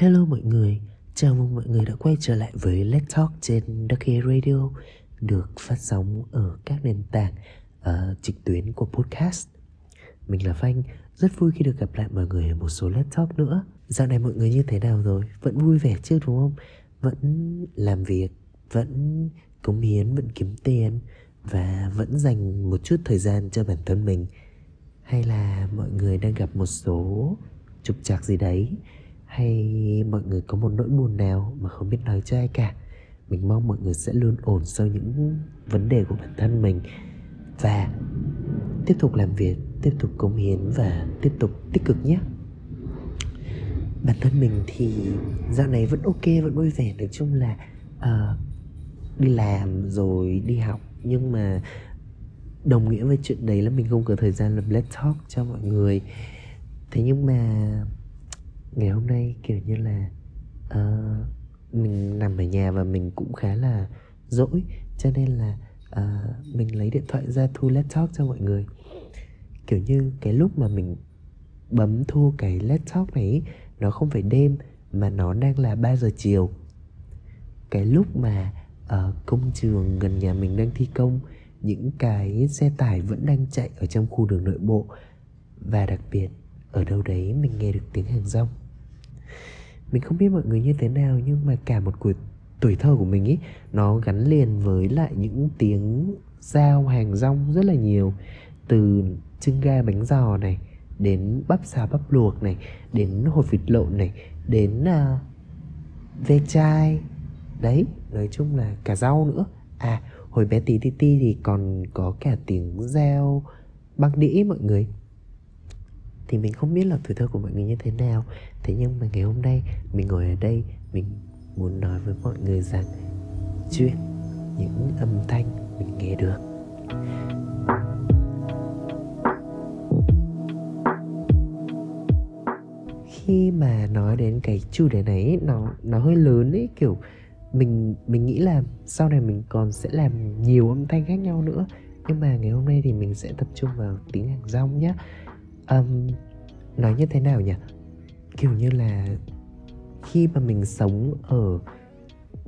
Hello mọi người, chào mừng mọi người đã quay trở lại với Let's Talk trên Ducky Radio được phát sóng ở các nền tảng uh, trực tuyến của podcast. Mình là Phanh, rất vui khi được gặp lại mọi người ở một số Let's Talk nữa. Dạo này mọi người như thế nào rồi? Vẫn vui vẻ chứ đúng không? Vẫn làm việc, vẫn cống hiến, vẫn kiếm tiền và vẫn dành một chút thời gian cho bản thân mình hay là mọi người đang gặp một số trục trặc gì đấy hay mọi người có một nỗi buồn nào mà không biết nói cho ai cả? Mình mong mọi người sẽ luôn ổn sau những vấn đề của bản thân mình. Và tiếp tục làm việc tiếp tục cống hiến và tiếp tục tích cực nhé. Bản thân mình thì dạo này vẫn ok vẫn vui vẻ. Nói chung là uh, đi làm rồi đi học. Nhưng mà đồng nghĩa với chuyện đấy là mình không có thời gian làm let's talk cho mọi người. Thế nhưng mà ngày hôm nay kiểu như là uh, mình nằm ở nhà và mình cũng khá là dỗi cho nên là uh, mình lấy điện thoại ra thu let's talk cho mọi người. Kiểu như cái lúc mà mình bấm thu cái let's talk này nó không phải đêm mà nó đang là 3 giờ chiều. Cái lúc mà uh, công trường gần nhà mình đang thi công những cái xe tải vẫn đang chạy ở trong khu đường nội bộ. Và đặc biệt ở đâu đấy mình nghe được tiếng hàng rong. Mình không biết mọi người như thế nào nhưng mà cả một cuộc tuổi thơ của mình ý nó gắn liền với lại những tiếng giao hàng rong rất là nhiều. Từ trứng ga bánh giò này đến bắp xà bắp luộc này đến hột vịt lộn này đến uh, ve chai. Đấy nói chung là cả rau nữa. À hồi bé tí tí ti thì còn có cả tiếng reo băng đĩ mọi người thì mình không biết là tuổi thơ của mọi người như thế nào. Thế nhưng mà ngày hôm nay, mình ngồi ở đây, mình muốn nói với mọi người rằng chuyện những âm thanh mình nghe được. Khi mà nói đến cái chủ đề này nó nó hơi lớn ấy, kiểu mình mình nghĩ là sau này mình còn sẽ làm nhiều âm thanh khác nhau nữa. Nhưng mà ngày hôm nay thì mình sẽ tập trung vào tiếng hàng rong nhé um, nói như thế nào nhỉ? Kiểu như là khi mà mình sống ở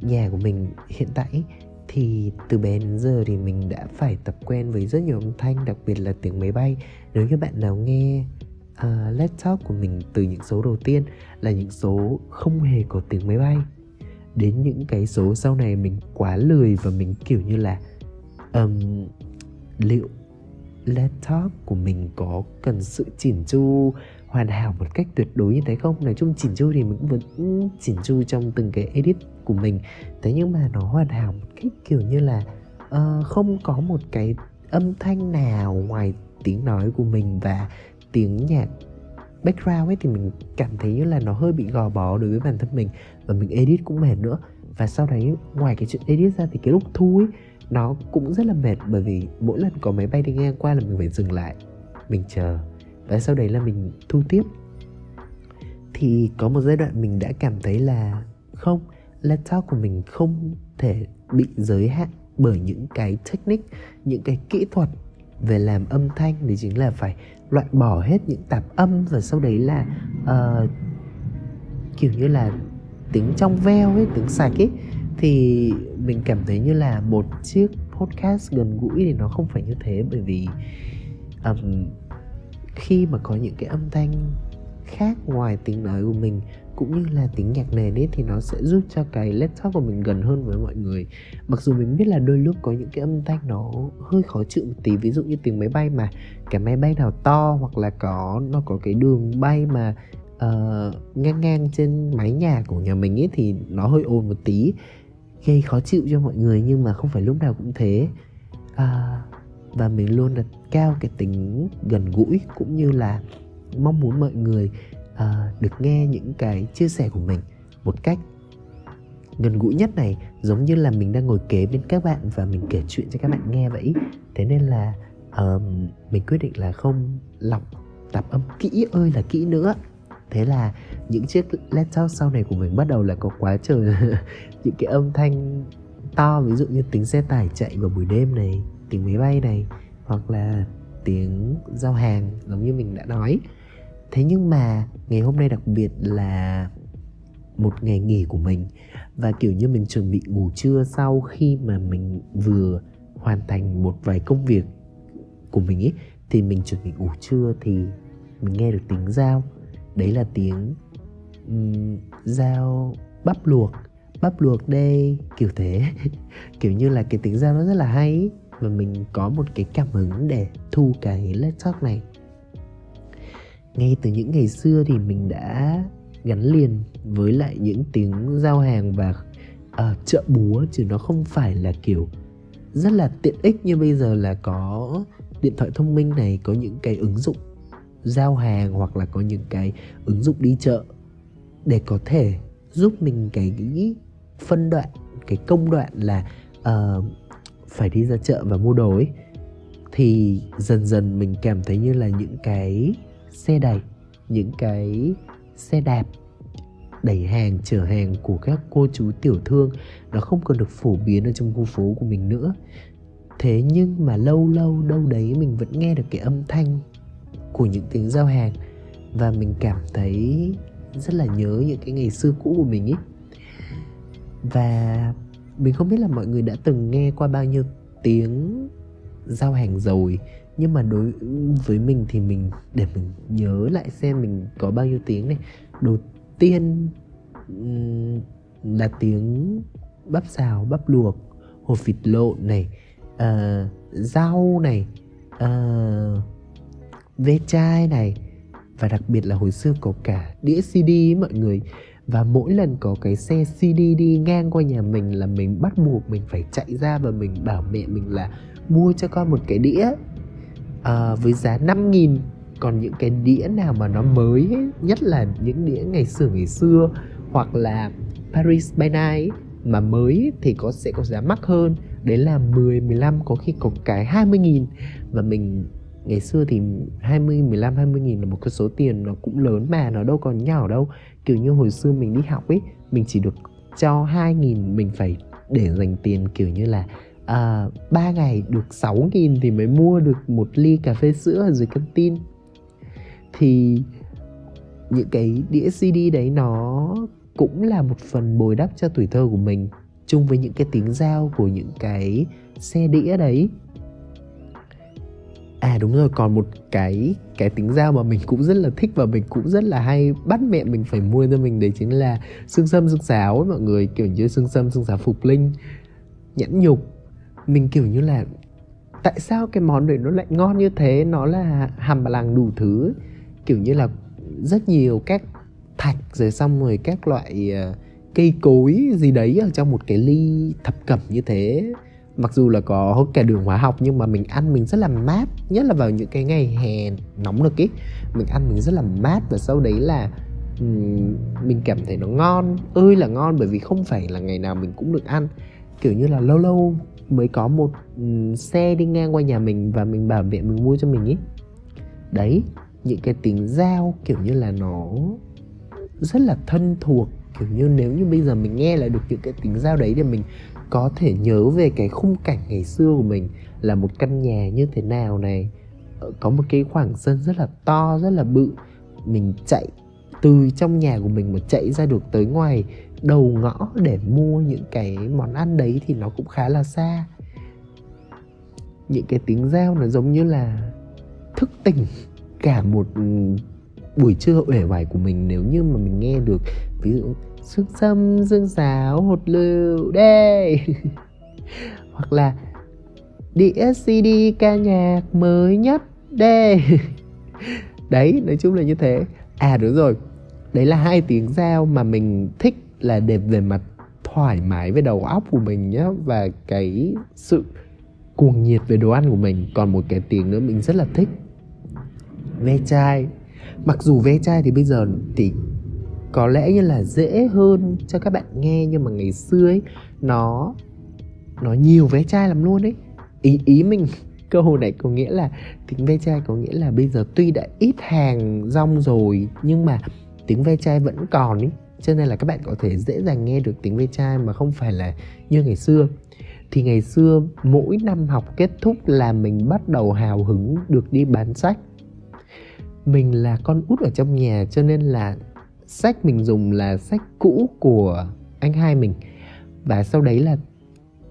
nhà của mình hiện tại thì từ bé đến giờ thì mình đã phải tập quen với rất nhiều âm thanh đặc biệt là tiếng máy bay. Nếu như bạn nào nghe uh, laptop của mình từ những số đầu tiên là những số không hề có tiếng máy bay. Đến những cái số sau này mình quá lười và mình kiểu như là um, liệu laptop của mình có cần sự chỉn chu hoàn hảo một cách tuyệt đối như thế không? Nói chung chỉn chu thì mình vẫn chỉn chu trong từng cái edit của mình. Thế nhưng mà nó hoàn hảo một cách kiểu như là uh, không có một cái âm thanh nào ngoài tiếng nói của mình và tiếng nhạc background ấy thì mình cảm thấy như là nó hơi bị gò bó đối với bản thân mình. Và mình edit cũng mệt nữa. Và sau đấy ngoài cái chuyện edit ra thì cái lúc thu ấy nó cũng rất là mệt bởi vì mỗi lần có máy bay đi ngang qua là mình phải dừng lại mình chờ và sau đấy là mình thu tiếp. Thì có một giai đoạn mình đã cảm thấy là không laptop của mình không thể bị giới hạn bởi những cái technique những cái kỹ thuật về làm âm thanh thì chính là phải loại bỏ hết những tạp âm và sau đấy là uh, kiểu như là tiếng trong veo ấy tiếng sạch ấy. Thì mình cảm thấy như là một chiếc podcast gần gũi thì nó không phải như thế. Bởi vì um, khi mà có những cái âm thanh khác ngoài tiếng nói của mình cũng như là tiếng nhạc nền ấy thì nó sẽ giúp cho cái laptop của mình gần hơn với mọi người. Mặc dù mình biết là đôi lúc có những cái âm thanh nó hơi khó chịu một tí ví dụ như tiếng máy bay mà cái máy bay nào to hoặc là có nó có cái đường bay mà uh, ngang ngang trên mái nhà của nhà mình ấy thì nó hơi ồn một tí gây khó chịu cho mọi người nhưng mà không phải lúc nào cũng thế. À, và mình luôn đặt cao cái tính gần gũi cũng như là mong muốn mọi người à, được nghe những cái chia sẻ của mình một cách gần gũi nhất này giống như là mình đang ngồi kế bên các bạn và mình kể chuyện cho các bạn nghe vậy. Thế nên là um, mình quyết định là không lọc tạp âm kỹ ơi là kỹ nữa. Thế là những chiếc laptop sau này của mình bắt đầu lại có quá trời những cái âm thanh to, ví dụ như tiếng xe tải chạy vào buổi đêm này, tiếng máy bay này, hoặc là tiếng giao hàng, giống như mình đã nói. Thế nhưng mà ngày hôm nay đặc biệt là một ngày nghỉ của mình, và kiểu như mình chuẩn bị ngủ trưa sau khi mà mình vừa hoàn thành một vài công việc của mình ấy thì mình chuẩn bị ngủ trưa thì mình nghe được tiếng dao đấy là tiếng um, dao bắp luộc bắp luộc đây kiểu thế. Kiểu như là cái tiếng dao nó rất là hay và mình có một cái cảm hứng để thu cái let's talk này. Ngay từ những ngày xưa thì mình đã gắn liền với lại những tiếng giao hàng và uh, chợ búa chứ nó không phải là kiểu rất là tiện ích như bây giờ là có điện thoại thông minh này có những cái ứng dụng giao hàng hoặc là có những cái ứng dụng đi chợ để có thể giúp mình cái phân đoạn cái công đoạn là uh, phải đi ra chợ và mua đồ ấy thì dần dần mình cảm thấy như là những cái xe đẩy những cái xe đạp đẩy hàng chở hàng của các cô chú tiểu thương nó không còn được phổ biến ở trong khu phố của mình nữa. Thế nhưng mà lâu lâu đâu đấy mình vẫn nghe được cái âm thanh của những tiếng giao hàng và mình cảm thấy rất là nhớ những cái ngày xưa cũ của mình ấy và mình không biết là mọi người đã từng nghe qua bao nhiêu tiếng giao hàng rồi nhưng mà đối với mình thì mình để mình nhớ lại xem mình có bao nhiêu tiếng này. Đầu tiên là tiếng bắp xào bắp luộc hột vịt lộn này uh, rau này uh, ve chai này và đặc biệt là hồi xưa có cả đĩa CD ấy mọi người. Và mỗi lần có cái xe CD đi ngang qua nhà mình là mình bắt buộc mình phải chạy ra và mình bảo mẹ mình là mua cho con một cái đĩa à, với giá 5 nghìn. Còn những cái đĩa nào mà nó mới ấy, nhất là những đĩa ngày xưa ngày xưa hoặc là Paris by Night mà mới thì có sẽ có giá mắc hơn. Đấy là 10, 15 có khi có cái 20 nghìn và mình ngày xưa thì 20, 15, 20 nghìn là một cái số tiền nó cũng lớn mà nó đâu còn nhỏ đâu. Kiểu như hồi xưa mình đi học ấy mình chỉ được cho 2 nghìn mình phải để dành tiền kiểu như là à, 3 ngày được 6 nghìn thì mới mua được một ly cà phê sữa ở dưới căng tin. Thì những cái đĩa CD đấy nó cũng là một phần bồi đắp cho tuổi thơ của mình chung với những cái tiếng giao của những cái xe đĩa đấy à đúng rồi còn một cái cái tính dao mà mình cũng rất là thích và mình cũng rất là hay bắt mẹ mình phải mua cho mình đấy chính là xương sâm xương sáo ấy mọi người. Kiểu như xương sâm xương sáo phục linh nhẫn nhục. Mình kiểu như là tại sao cái món đấy nó lại ngon như thế? Nó là hàm làng đủ thứ kiểu như là rất nhiều các thạch rồi xong rồi các loại uh, cây cối gì đấy ở trong một cái ly thập cẩm như thế mặc dù là có cả đường hóa học nhưng mà mình ăn mình rất là mát nhất là vào những cái ngày hè nóng được ý. Mình ăn mình rất là mát và sau đấy là um, mình cảm thấy nó ngon ơi là ngon bởi vì không phải là ngày nào mình cũng được ăn. Kiểu như là lâu lâu mới có một um, xe đi ngang qua nhà mình và mình bảo vệ mình mua cho mình ý. Đấy những cái tiếng dao kiểu như là nó rất là thân thuộc. Kiểu như nếu như bây giờ mình nghe lại được những cái tiếng dao đấy thì mình có thể nhớ về cái khung cảnh ngày xưa của mình là một căn nhà như thế nào này. Ờ, có một cái khoảng sân rất là to, rất là bự. Mình chạy từ trong nhà của mình mà chạy ra được tới ngoài đầu ngõ để mua những cái món ăn đấy thì nó cũng khá là xa. Những cái tiếng reo nó giống như là thức tỉnh cả một ừ, buổi trưa uể oải của mình nếu như mà mình nghe được. Ví dụ xương sâm dương giáo hột lựu, đây. Hoặc là đĩa cd ca nhạc mới nhất, đây. Đấy, nói chung là như thế. À đúng rồi. Đấy là hai tiếng giao mà mình thích là đẹp về mặt thoải mái với đầu óc của mình nhé và cái sự cuồng nhiệt về đồ ăn của mình. Còn một cái tiếng nữa mình rất là thích. Ve chai. Mặc dù ve chai thì bây giờ thì có lẽ như là dễ hơn cho các bạn nghe, nhưng mà ngày xưa ấy, nó nó nhiều ve chai lắm luôn ấy. Ý ý mình, câu này có nghĩa là tiếng ve chai có nghĩa là bây giờ tuy đã ít hàng rong rồi, nhưng mà tiếng ve chai vẫn còn ý. Cho nên là các bạn có thể dễ dàng nghe được tiếng ve chai mà không phải là như ngày xưa. Thì ngày xưa, mỗi năm học kết thúc là mình bắt đầu hào hứng được đi bán sách. Mình là con út ở trong nhà, cho nên là sách mình dùng là sách cũ của anh hai mình. Và sau đấy là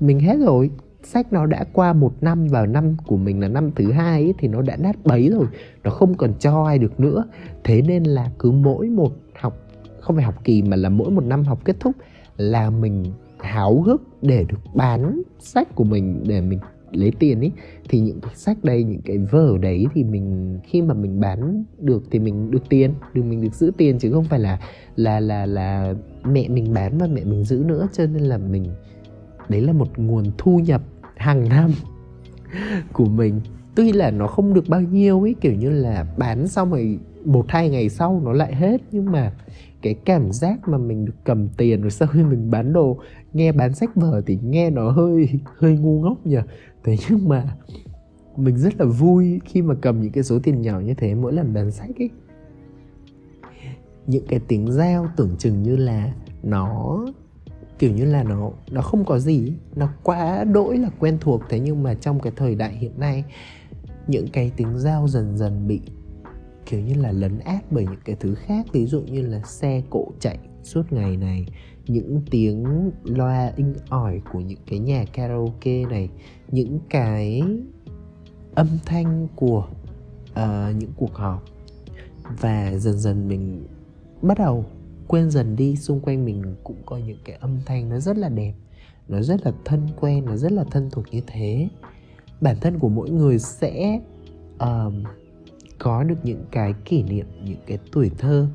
mình hết rồi. Sách nó đã qua một năm vào năm của mình là năm thứ hai ấy, thì nó đã nát bấy rồi. Nó không còn cho ai được nữa. Thế nên là cứ mỗi một học không phải học kỳ mà là mỗi một năm học kết thúc là mình háo hức để được bán sách của mình để mình lấy tiền ấy thì những cái sách đây, những cái vở đấy thì mình, khi mà mình bán được thì mình được tiền, được mình được giữ tiền chứ không phải là là là là mẹ mình bán và mẹ mình giữ nữa. Cho nên là mình, đấy là một nguồn thu nhập hàng năm của mình. Tuy là nó không được bao nhiêu ấy kiểu như là bán xong rồi một, hai ngày sau nó lại hết, nhưng mà cái cảm giác mà mình được cầm tiền rồi sau khi mình bán đồ, nghe bán sách vở thì nghe nó hơi hơi ngu ngốc nhỉ? Thế nhưng mà mình rất là vui khi mà cầm những cái số tiền nhỏ như thế mỗi lần bán sách ấy. Những cái tiếng reo tưởng chừng như là nó, kiểu như là nó nó không có gì, nó quá đỗi là quen thuộc. Thế nhưng mà trong cái thời đại hiện nay, những cái tiếng reo dần dần bị kiểu như là lấn át bởi những cái thứ khác. Ví dụ như là xe cộ chạy suốt ngày này những tiếng loa inh ỏi của những cái nhà karaoke này những cái âm thanh của uh, những cuộc họp. Và dần dần mình bắt đầu quên dần đi xung quanh mình cũng có những cái âm thanh nó rất là đẹp nó rất là thân quen nó rất là thân thuộc như thế. Bản thân của mỗi người sẽ uh, có được những cái kỷ niệm những cái tuổi thơ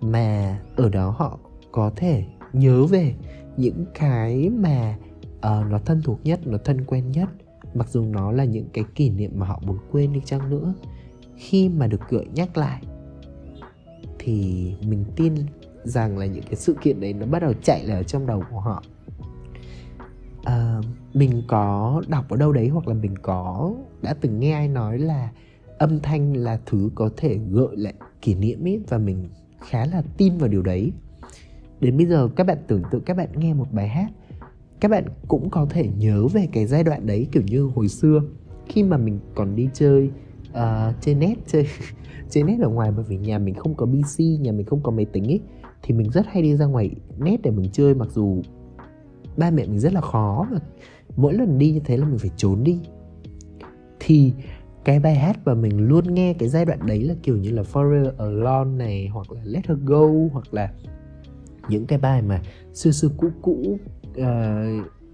mà ở đó họ có thể nhớ về những cái mà uh, nó thân thuộc nhất nó thân quen nhất. Mặc dù nó là những cái kỷ niệm mà họ muốn quên đi chăng nữa. Khi mà được gợi nhắc lại thì mình tin rằng là những cái sự kiện đấy nó bắt đầu chạy lại ở trong đầu của họ. À, mình có đọc ở đâu đấy hoặc là mình có đã từng nghe ai nói là âm thanh là thứ có thể gợi lại kỷ niệm ấy và mình khá là tin vào điều đấy đến bây giờ các bạn tưởng tượng các bạn nghe một bài hát các bạn cũng có thể nhớ về cái giai đoạn đấy kiểu như hồi xưa khi mà mình còn đi chơi uh, trên net chơi trên net ở ngoài bởi vì nhà mình không có pc nhà mình không có máy tính ấy thì mình rất hay đi ra ngoài net để mình chơi mặc dù ba mẹ mình rất là khó và mỗi lần đi như thế là mình phải trốn đi. Thì cái bài hát mà mình luôn nghe cái giai đoạn đấy là kiểu như là Forever Alone này hoặc là Let Her Go hoặc là những cái bài mà xưa xưa cũ cũ uh,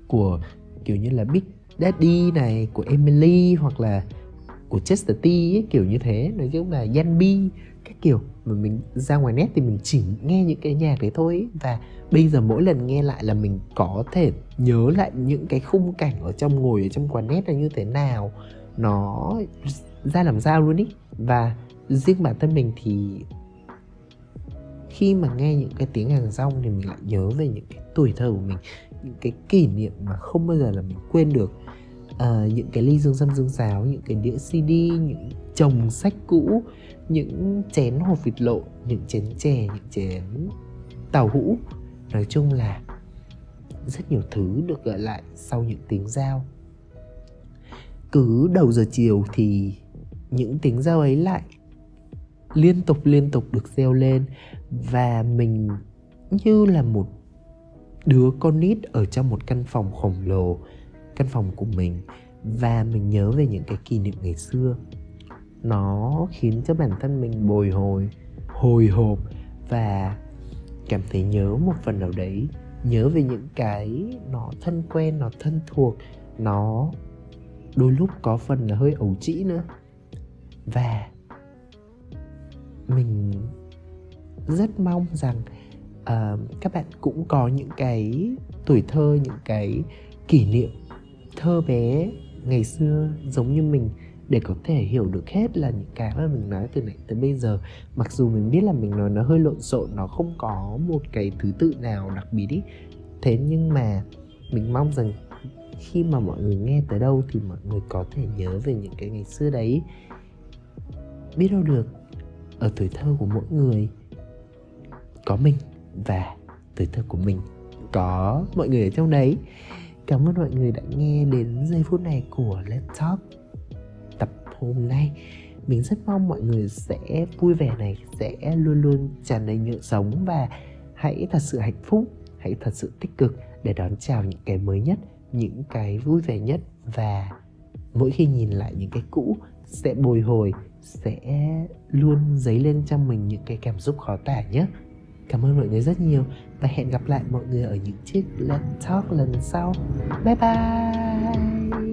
của kiểu như là Big Daddy này của Emily hoặc là của Chester T ấy, kiểu như thế. Nói chung là Yanbi các kiểu. Mà mình ra ngoài net thì mình chỉ nghe những cái nhạc đấy thôi. Ấy. và bây giờ mỗi lần nghe lại là mình có thể nhớ lại những cái khung cảnh ở trong ngồi ở trong quán net là như thế nào. Nó ra làm sao luôn ý. Và riêng bản thân mình thì khi mà nghe những cái tiếng hàng rong thì mình lại nhớ về những cái tuổi thơ của mình những cái kỷ niệm mà không bao giờ là mình quên được à, những cái ly dương dâm dương giáo những cái đĩa cd những chồng sách cũ những chén hộp vịt lộ những chén chè những chén tàu hũ nói chung là rất nhiều thứ được gợi lại sau những tiếng giao. cứ đầu giờ chiều thì những tiếng giao ấy lại liên tục liên tục được gieo lên. Và mình như là một đứa con nít ở trong một căn phòng khổng lồ, căn phòng của mình. Và mình nhớ về những cái kỷ niệm ngày xưa. Nó khiến cho bản thân mình bồi hồi hồi hộp và cảm thấy nhớ một phần nào đấy. Nhớ về những cái nó thân quen, nó thân thuộc. Nó đôi lúc có phần là hơi ấu trĩ nữa. Và mình rất mong rằng uh, các bạn cũng có những cái tuổi thơ những cái kỷ niệm thơ bé ngày xưa giống như mình để có thể hiểu được hết là những cái mà mình nói từ nãy tới bây giờ. Mặc dù mình biết là mình nói nó hơi lộn xộn nó không có một cái thứ tự nào đặc biệt ý. Thế nhưng mà mình mong rằng khi mà mọi người nghe tới đâu thì mọi người có thể nhớ về những cái ngày xưa đấy. Biết đâu được ở tuổi thơ của mỗi người. Có mình và tuổi thơ của mình. Có mọi người ở trong đấy. Cảm ơn mọi người đã nghe đến giây phút này của Let's Talk tập hôm nay. Mình rất mong mọi người sẽ vui vẻ này, sẽ luôn luôn tràn đầy nhựa sống và hãy thật sự hạnh phúc, hãy thật sự tích cực để đón chào những cái mới nhất, những cái vui vẻ nhất. Và mỗi khi nhìn lại những cái cũ sẽ bồi hồi sẽ luôn dấy lên trong mình những cái cảm xúc khó tả nhé. Cảm ơn mọi người rất nhiều và hẹn gặp lại mọi người ở những chiếc lần talk lần sau. Bye bye!